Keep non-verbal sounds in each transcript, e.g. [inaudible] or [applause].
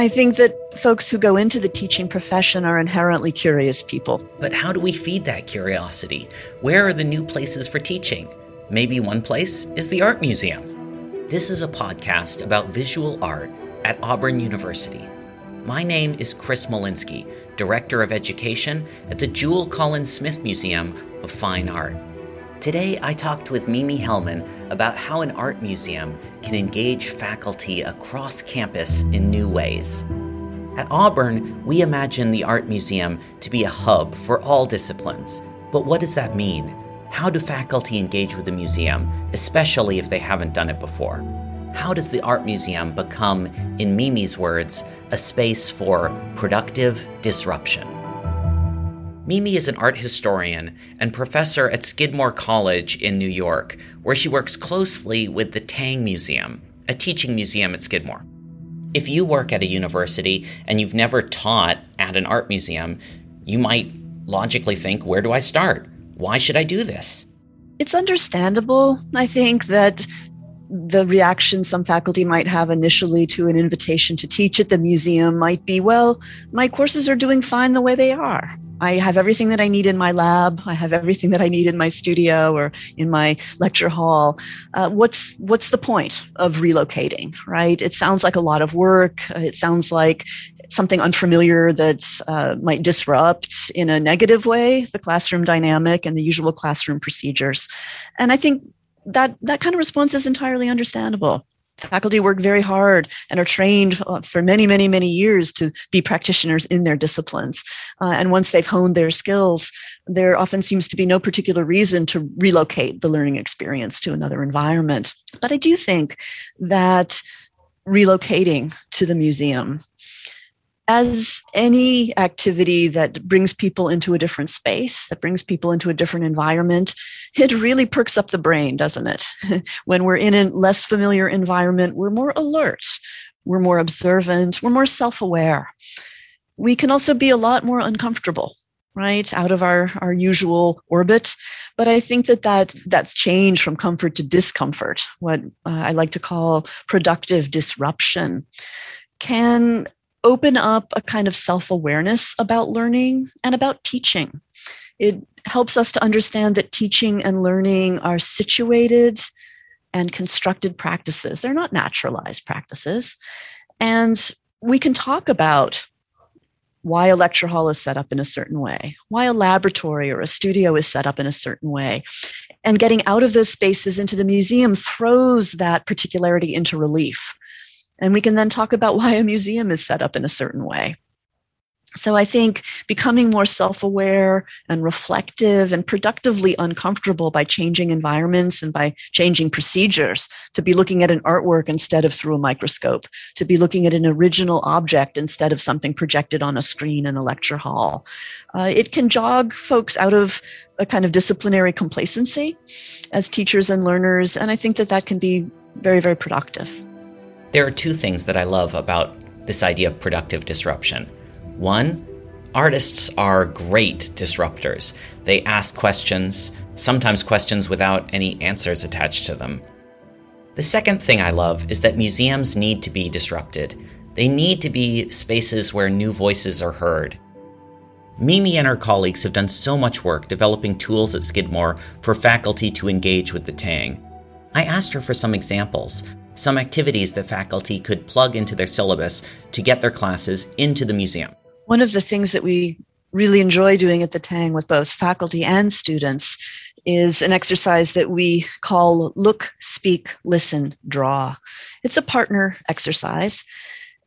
I think that folks who go into the teaching profession are inherently curious people. But how do we feed that curiosity? Where are the new places for teaching? Maybe one place is the Art Museum. This is a podcast about visual art at Auburn University. My name is Chris Molinski, Director of Education at the Jule Collins Smith Museum of Fine Art. Today, I talked with Mimi Hellman about how an art museum can engage faculty across campus in new ways. At Auburn, we imagine the art museum to be a hub for all disciplines. But what does that mean? How do faculty engage with the museum, especially if they haven't done it before? How does the art museum become, in Mimi's words, a space for productive disruption? Mimi is an art historian and professor at Skidmore College in New York, where she works closely with the Tang Museum, a teaching museum at Skidmore. If you work at a university and you've never taught at an art museum, you might logically think, where do I start? Why should I do this? It's understandable, I think, that the reaction some faculty might have initially to an invitation to teach at the museum might be, well, my courses are doing fine the way they are. I have everything that I need in my lab. I have everything that I need in my studio or in my lecture hall. Uh, what's what's the point of relocating? Right? It sounds like a lot of work. It sounds like something unfamiliar that uh, might disrupt in a negative way the classroom dynamic and the usual classroom procedures. And I think that that kind of response is entirely understandable faculty work very hard and are trained uh, for many, many, many years to be practitioners in their disciplines. Uh, and once they've honed their skills, there often seems to be no particular reason to relocate the learning experience to another environment. But I do think that relocating to the museum as any activity that brings people into a different space, that brings people into a different environment, it really perks up the brain, doesn't it? [laughs] when we're in a less familiar environment, we're more alert, we're more observant, we're more self aware. We can also be a lot more uncomfortable right out of our our usual orbit but i think that that that's changed from comfort to discomfort what uh, i like to call productive disruption can open up a kind of self awareness about learning and about teaching. It helps us to understand that teaching and learning are situated and constructed practices. They're not naturalized practices. And we can talk about why a lecture hall is set up in a certain way, why a laboratory or a studio is set up in a certain way. And getting out of those spaces into the museum throws that particularity into relief. And we can then talk about [laughs] why a museum is set up in a certain way. So I think becoming more self aware and reflective and productively uncomfortable by changing environments and by changing procedures, to be looking at an artwork instead of through a microscope, to be looking at an original object instead of something projected on a screen in a lecture hall. Uh, it can jog folks out of a kind of disciplinary complacency as teachers and learners. And I think that that can be very, very productive. There are two things that I love about this idea of productive disruption. One, artists are great disruptors. They ask questions, sometimes questions without any answers attached to them. The second thing I love is that museums need to be disrupted. They need to be spaces where new voices are heard. Mimi and her colleagues have done so much work developing tools at Skidmore for faculty to engage with the Tang. I asked her for some examples, some activities that faculty could plug into their syllabus to get their classes into the museum. One of the things that we really enjoy doing at the Tang with both faculty and students is an exercise that we call Look, Speak, Listen, Draw. It's a partner exercise,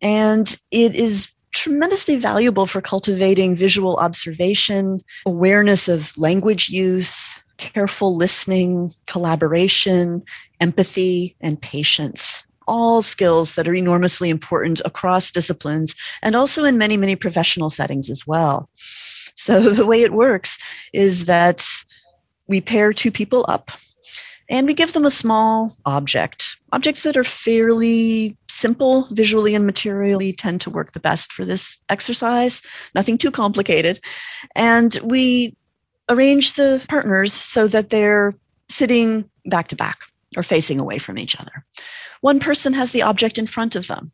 and it is tremendously valuable for cultivating visual observation, awareness of language use, careful listening, collaboration, empathy, and patience. All skills that are enormously important across disciplines and also in many, many professional settings as well. So, [laughs] the way it works is that we pair two people up and we give them a small object. Objects that are fairly simple visually and materially tend to work the best for this exercise, nothing too complicated. And we arrange the partners so that they're sitting back to back or facing away from each other. One person has the object in front of them.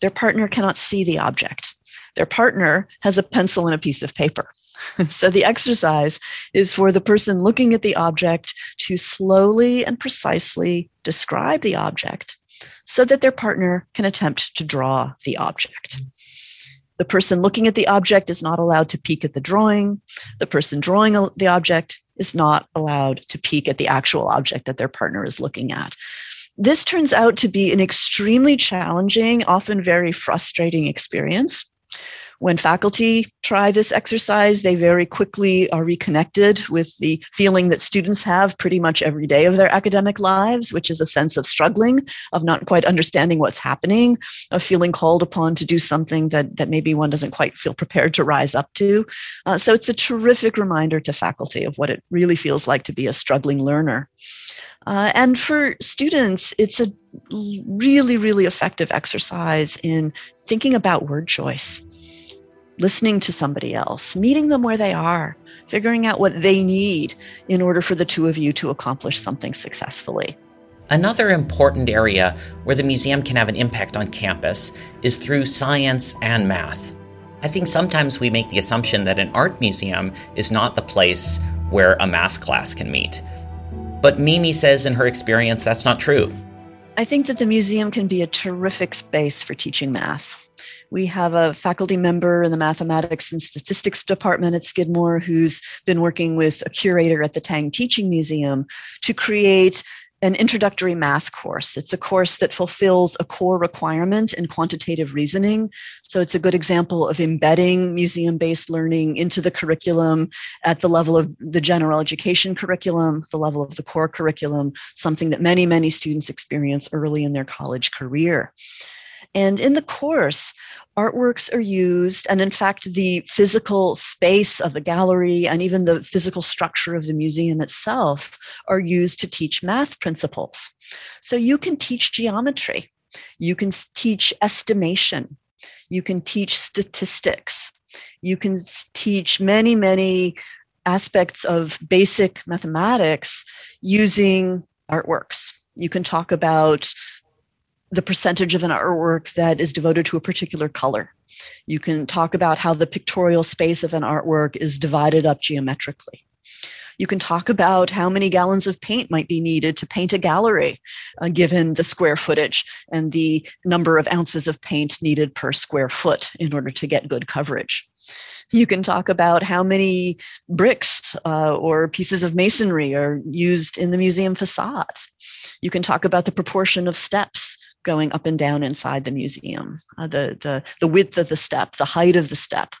their partner cannot see the object. Their partner has a pencil and a piece of paper. [laughs] so the exercise is for the person looking at the object to slowly and precisely describe the object so that their partner can attempt to draw the object. The person looking at the object is not allowed to peek at the drawing. The person drawing the object is not allowed to peek at the actual object that their partner is looking at. This turns out to be an extremely challenging, often very frustrating experience when faculty try this exercise, they very quickly are reconnected with the feeling that students have pretty much every day of their academic lives, which is a sense of struggling, of not quite understanding what's happening, of feeling called upon to do something that, that maybe one doesn't quite feel prepared to rise up to. Uh, so it's a terrific reminder to faculty of what it really feels like to be a struggling learner. Uh, and for students, it's a really, really effective exercise in thinking about word choice listening to somebody else, meeting them where they are, figuring out what they need in order for the two of you to accomplish something successfully. Another important area where the museum can have an impact on campus is through science and math. I think sometimes we make the assumption that an art museum is not the place where a math class can meet. But Mimi says in her experience that's not true. I think that the museum can be a terrific space for teaching math. We have a faculty member in the mathematics and statistics department at Skidmore who's been working with a curator at the Tang Teaching Museum to create an introductory math course. It's a course that fulfills a core requirement in quantitative reasoning. So it's a good example of embedding museum based learning into the curriculum at the level of the general education curriculum, the level of the core curriculum, something that many, many students experience early in their college career. And in the course, artworks are used, and in fact, the physical space of the gallery and even the physical structure of the museum itself are used to teach math principles. So you can teach geometry, you can teach estimation, you can teach statistics, you can teach many, many aspects of basic mathematics using artworks. You can talk about the percentage of an artwork that is devoted to a particular color. You can talk about how the pictorial space of an artwork is divided up geometrically. You can talk about how many gallons of paint might be needed to paint a gallery, uh, given the square footage and the number of ounces of paint needed per square foot in order to get good coverage. You can talk about how many bricks uh, or pieces of masonry are used in the museum facade. You can talk about the proportion of steps going up and down inside the museum, uh, the, the, the width of the step, the height of the step,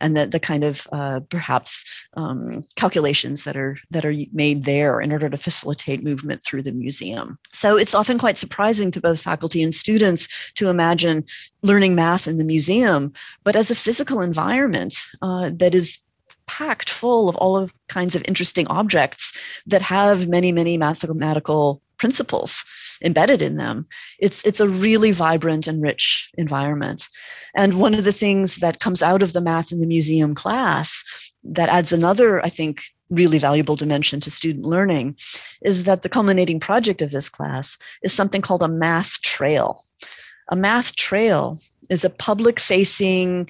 and the, the kind of uh, perhaps um, calculations that are, that are made there in order to facilitate movement through the museum. So it's often quite surprising to both faculty and students to imagine learning math in the museum, but as a physical environment uh, that is packed full of all of kinds of interesting objects that have many many mathematical principles embedded in them. It's it's a really vibrant and rich environment. And one of the things that comes out of the math in the museum class that adds another, I think, really valuable dimension to student learning is that the culminating project of this class is something called a math trail. A math trail is a public facing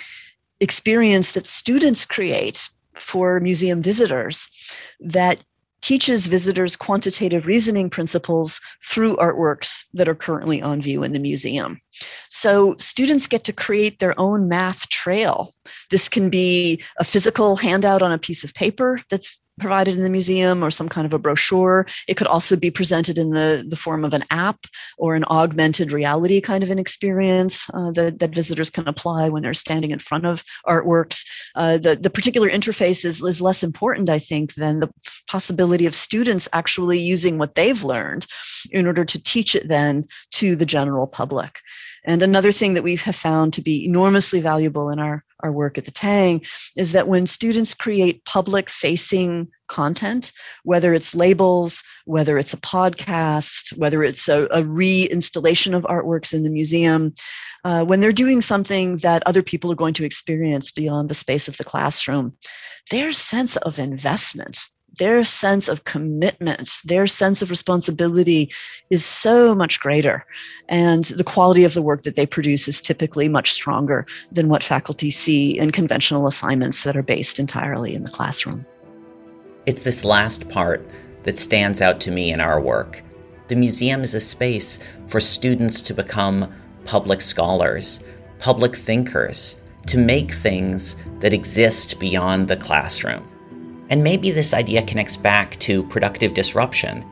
experience that students create for museum visitors that teaches visitors quantitative reasoning principles through artworks that are currently on view in the museum. So students get to create their own math trail. This can be a physical handout on a piece of paper that's provided in the museum or some kind of a brochure. It could also be presented in the, the form of an app or an augmented reality kind of an experience uh, that, that visitors can apply when they're standing in front of artworks. Uh, the, the particular interface is, is less important, I think, than the possibility of students actually using what they've learned in order to teach it then to the general public. And another thing that we have found to be enormously valuable in our, our work at the Tang is that when students create public facing content, whether it's labels, whether it's a podcast, whether it's a, a reinstallation of artworks in the museum, uh, when they're doing something that other people are going to experience beyond the space of the classroom, their sense of investment their sense of commitment, their sense of responsibility is so much greater. And the quality of the work that they produce is typically much stronger than what faculty see in conventional assignments that are based entirely in the classroom. It's this last part that stands out to me in our work. The museum is a space for students to become public scholars, public thinkers, to make things that exist beyond the classroom. And maybe this idea connects back to productive disruption.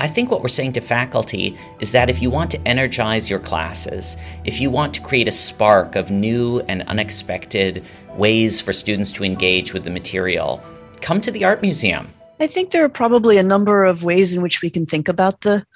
I think what we're saying to faculty is that if you want to energize your classes, if you want to create a spark of new and unexpected ways for students to engage with the material, come to the Art Museum. I think there are probably a number of ways in which we can think about the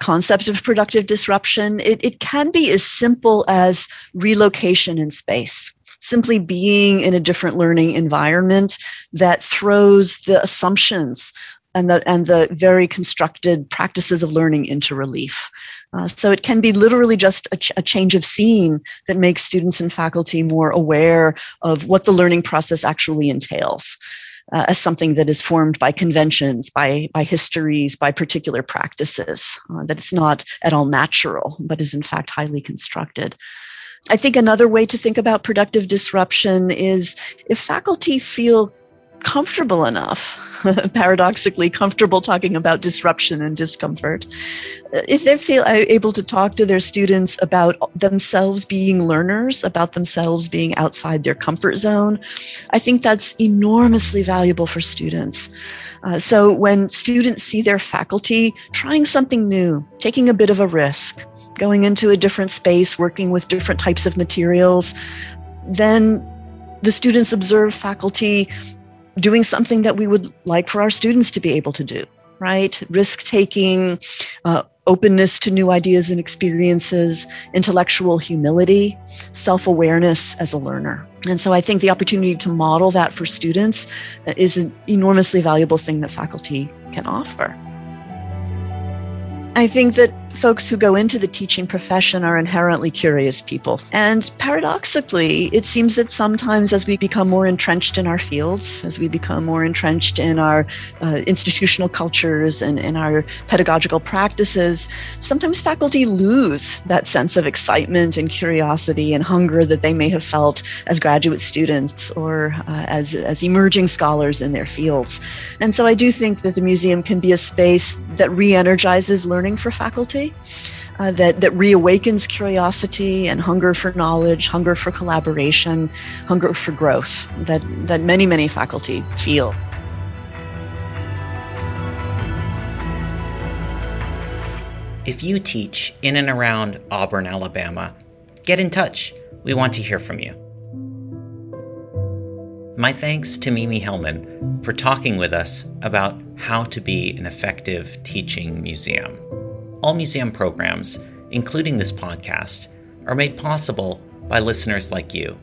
concept of productive disruption. It, it can be as simple as relocation in space simply being in a different learning environment that throws the assumptions and the and the very constructed practices of learning into relief. Uh, so it can be literally just a, ch- a, change of scene that makes students and faculty more aware of what the learning process actually entails. Uh, as something that is formed by conventions, by, by histories, by particular practices, uh, that it's not at all natural, but is in fact highly constructed. I think another way to think about productive disruption is if faculty feel comfortable enough, [laughs] paradoxically comfortable talking about disruption and discomfort, if they feel able to talk to their students about themselves being learners, about themselves being outside their comfort zone, I think that's enormously valuable for students. Uh, so when students see their faculty trying something new, taking a bit of a risk, going into a different space, working with different types of materials, then the students observe faculty doing something that we would like for our students to be able to do, right? Risk taking, uh, openness to new ideas and experiences, intellectual humility, self awareness as a learner. And so I think the opportunity to model that for students is an enormously valuable thing that faculty can offer. I think that folks who go into the teaching profession are inherently curious people. And paradoxically, it seems that sometimes as we become more entrenched in our fields, as we become more entrenched in our uh, institutional cultures and in our pedagogical practices, sometimes faculty lose that sense of excitement and curiosity and hunger that they may have felt as graduate students or uh, as, as emerging scholars in their fields. And so I do think that the museum can be a space that re energizes learning for faculty uh, that, that reawakens curiosity and hunger for knowledge, hunger for collaboration, hunger for growth that, that many, many faculty feel. If you teach in and around Auburn, Alabama, get in touch. We want to hear from you. My thanks to Mimi Hellman for talking with us about how to be an effective teaching museum. All museum programs, including this podcast, are made possible by listeners like you.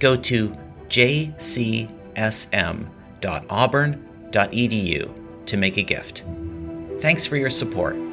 Go to jcsm.auburn.edu to make a gift. Thanks for your support.